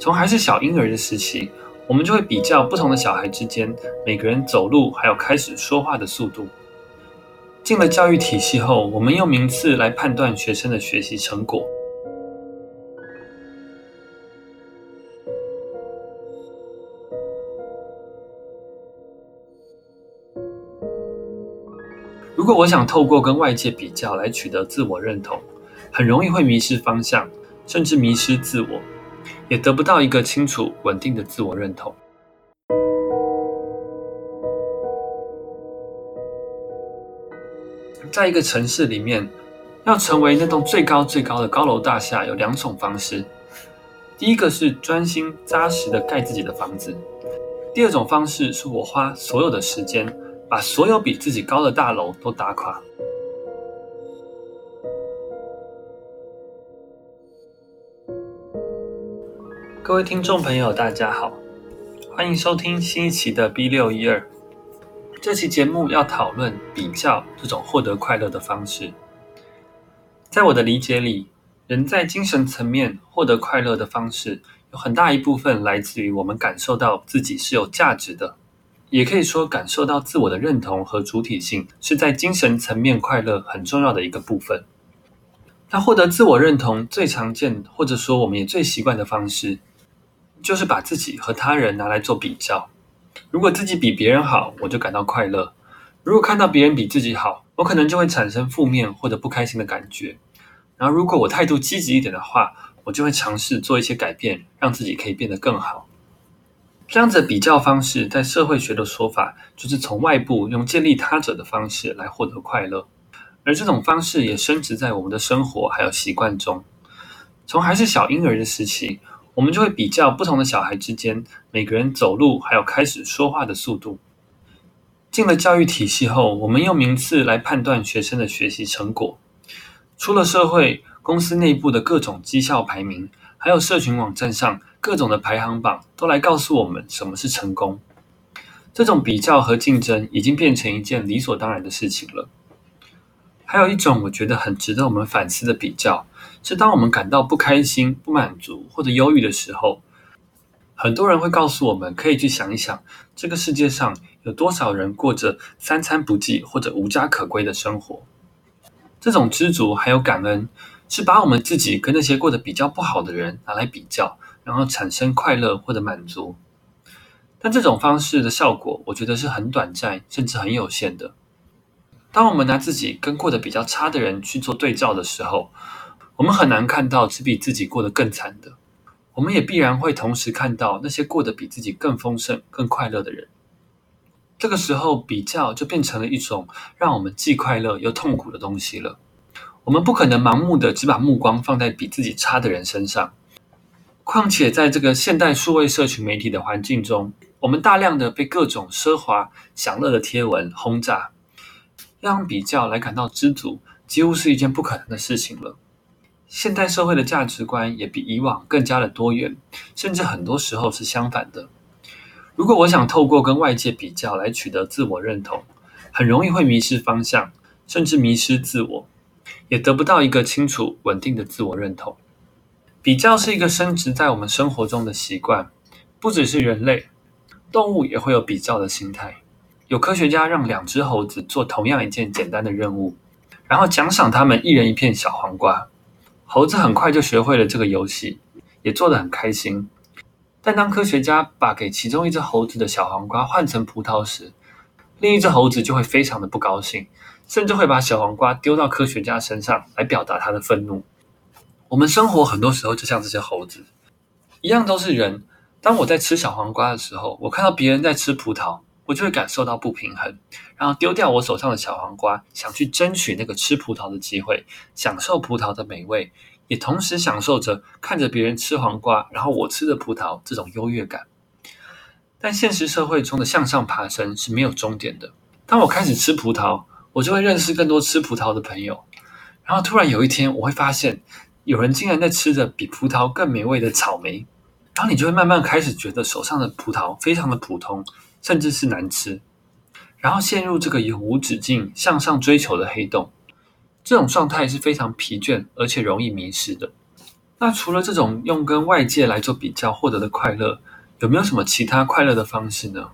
从还是小婴儿的时期，我们就会比较不同的小孩之间，每个人走路还有开始说话的速度。进了教育体系后，我们用名次来判断学生的学习成果。如果我想透过跟外界比较来取得自我认同，很容易会迷失方向，甚至迷失自我。也得不到一个清楚、稳定的自我认同。在一个城市里面，要成为那栋最高最高的高楼大厦，有两种方式。第一个是专心扎实的盖自己的房子；第二种方式是我花所有的时间，把所有比自己高的大楼都打垮。各位听众朋友，大家好，欢迎收听新一期的 B 六一二。这期节目要讨论比较这种获得快乐的方式。在我的理解里，人在精神层面获得快乐的方式，有很大一部分来自于我们感受到自己是有价值的，也可以说感受到自我的认同和主体性，是在精神层面快乐很重要的一个部分。那获得自我认同最常见，或者说我们也最习惯的方式，就是把自己和他人拿来做比较。如果自己比别人好，我就感到快乐；如果看到别人比自己好，我可能就会产生负面或者不开心的感觉。然后，如果我态度积极一点的话，我就会尝试做一些改变，让自己可以变得更好。这样子的比较方式，在社会学的说法，就是从外部用建立他者的方式来获得快乐。而这种方式也升值在我们的生活还有习惯中，从还是小婴儿的时期。我们就会比较不同的小孩之间，每个人走路还有开始说话的速度。进了教育体系后，我们用名次来判断学生的学习成果。出了社会，公司内部的各种绩效排名，还有社群网站上各种的排行榜，都来告诉我们什么是成功。这种比较和竞争已经变成一件理所当然的事情了。还有一种我觉得很值得我们反思的比较。是当我们感到不开心、不满足或者忧郁的时候，很多人会告诉我们，可以去想一想，这个世界上有多少人过着三餐不济或者无家可归的生活。这种知足还有感恩，是把我们自己跟那些过得比较不好的人拿来比较，然后产生快乐或者满足。但这种方式的效果，我觉得是很短暂，甚至很有限的。当我们拿自己跟过得比较差的人去做对照的时候，我们很难看到只比自己过得更惨的，我们也必然会同时看到那些过得比自己更丰盛、更快乐的人。这个时候，比较就变成了一种让我们既快乐又痛苦的东西了。我们不可能盲目的只把目光放在比自己差的人身上。况且，在这个现代数位社群媒体的环境中，我们大量的被各种奢华享乐的贴文轰炸，要用比较来感到知足，几乎是一件不可能的事情了。现代社会的价值观也比以往更加的多元，甚至很多时候是相反的。如果我想透过跟外界比较来取得自我认同，很容易会迷失方向，甚至迷失自我，也得不到一个清楚稳定的自我认同。比较是一个深植在我们生活中的习惯，不只是人类，动物也会有比较的心态。有科学家让两只猴子做同样一件简单的任务，然后奖赏他们一人一片小黄瓜。猴子很快就学会了这个游戏，也做得很开心。但当科学家把给其中一只猴子的小黄瓜换成葡萄时，另一只猴子就会非常的不高兴，甚至会把小黄瓜丢到科学家身上来表达他的愤怒。我们生活很多时候就像这些猴子，一样都是人。当我在吃小黄瓜的时候，我看到别人在吃葡萄。我就会感受到不平衡，然后丢掉我手上的小黄瓜，想去争取那个吃葡萄的机会，享受葡萄的美味，也同时享受着看着别人吃黄瓜，然后我吃的葡萄这种优越感。但现实社会中的向上爬升是没有终点的。当我开始吃葡萄，我就会认识更多吃葡萄的朋友，然后突然有一天，我会发现有人竟然在吃着比葡萄更美味的草莓，然后你就会慢慢开始觉得手上的葡萄非常的普通。甚至是难吃，然后陷入这个永无止境向上追求的黑洞，这种状态是非常疲倦而且容易迷失的。那除了这种用跟外界来做比较获得的快乐，有没有什么其他快乐的方式呢？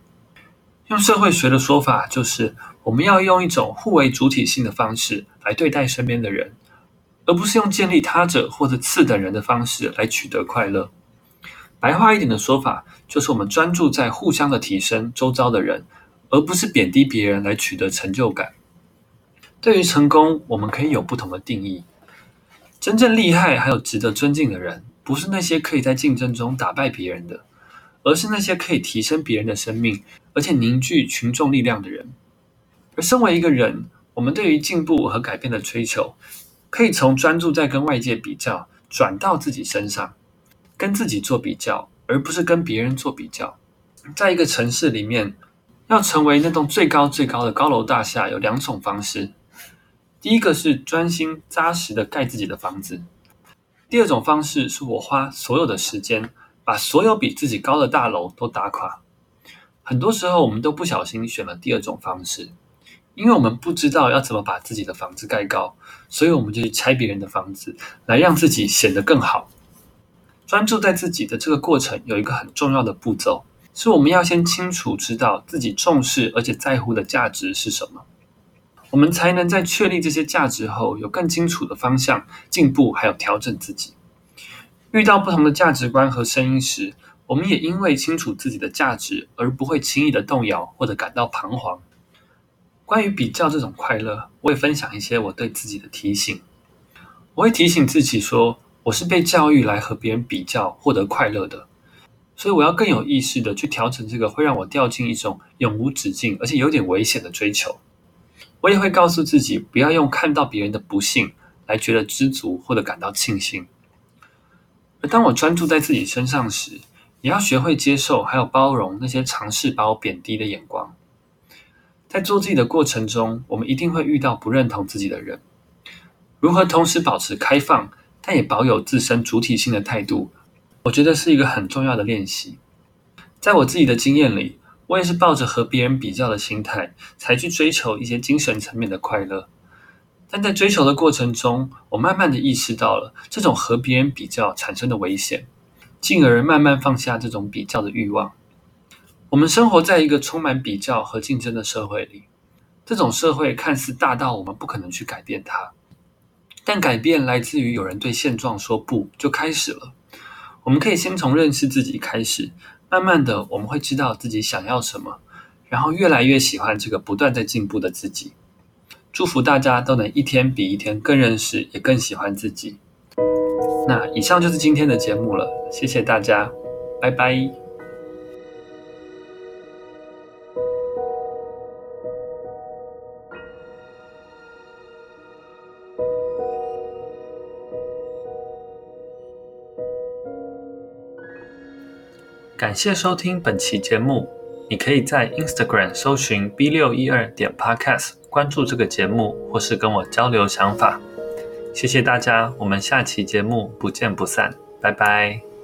用社会学的说法，就是我们要用一种互为主体性的方式来对待身边的人，而不是用建立他者或者次等人的方式来取得快乐。白话一点的说法，就是我们专注在互相的提升周遭的人，而不是贬低别人来取得成就感。对于成功，我们可以有不同的定义。真正厉害还有值得尊敬的人，不是那些可以在竞争中打败别人的。而是那些可以提升别人的生命，而且凝聚群众力量的人。而身为一个人，我们对于进步和改变的追求，可以从专注在跟外界比较，转到自己身上，跟自己做比较，而不是跟别人做比较。在一个城市里面，要成为那栋最高最高的高楼大厦，有两种方式。第一个是专心扎实的盖自己的房子，第二种方式是我花所有的时间。把所有比自己高的大楼都打垮。很多时候，我们都不小心选了第二种方式，因为我们不知道要怎么把自己的房子盖高，所以我们就去拆别人的房子，来让自己显得更好。专注在自己的这个过程，有一个很重要的步骤，是我们要先清楚知道自己重视而且在乎的价值是什么，我们才能在确立这些价值后，有更清楚的方向进步，还有调整自己。遇到不同的价值观和声音时，我们也因为清楚自己的价值，而不会轻易的动摇或者感到彷徨。关于比较这种快乐，我也分享一些我对自己的提醒。我会提醒自己说，我是被教育来和别人比较获得快乐的，所以我要更有意识的去调整这个会让我掉进一种永无止境而且有点危险的追求。我也会告诉自己，不要用看到别人的不幸来觉得知足或者感到庆幸。而当我专注在自己身上时，也要学会接受还有包容那些尝试把我贬低的眼光。在做自己的过程中，我们一定会遇到不认同自己的人。如何同时保持开放，但也保有自身主体性的态度，我觉得是一个很重要的练习。在我自己的经验里，我也是抱着和别人比较的心态，才去追求一些精神层面的快乐。但在追求的过程中，我慢慢的意识到了这种和别人比较产生的危险，进而慢慢放下这种比较的欲望。我们生活在一个充满比较和竞争的社会里，这种社会看似大到我们不可能去改变它，但改变来自于有人对现状说不，就开始了。我们可以先从认识自己开始，慢慢的我们会知道自己想要什么，然后越来越喜欢这个不断在进步的自己。祝福大家都能一天比一天更认识，也更喜欢自己。那以上就是今天的节目了，谢谢大家，拜拜。谢收听本期节目，你可以在 Instagram 搜寻 B 六一二点 Podcast。关注这个节目，或是跟我交流想法，谢谢大家，我们下期节目不见不散，拜拜。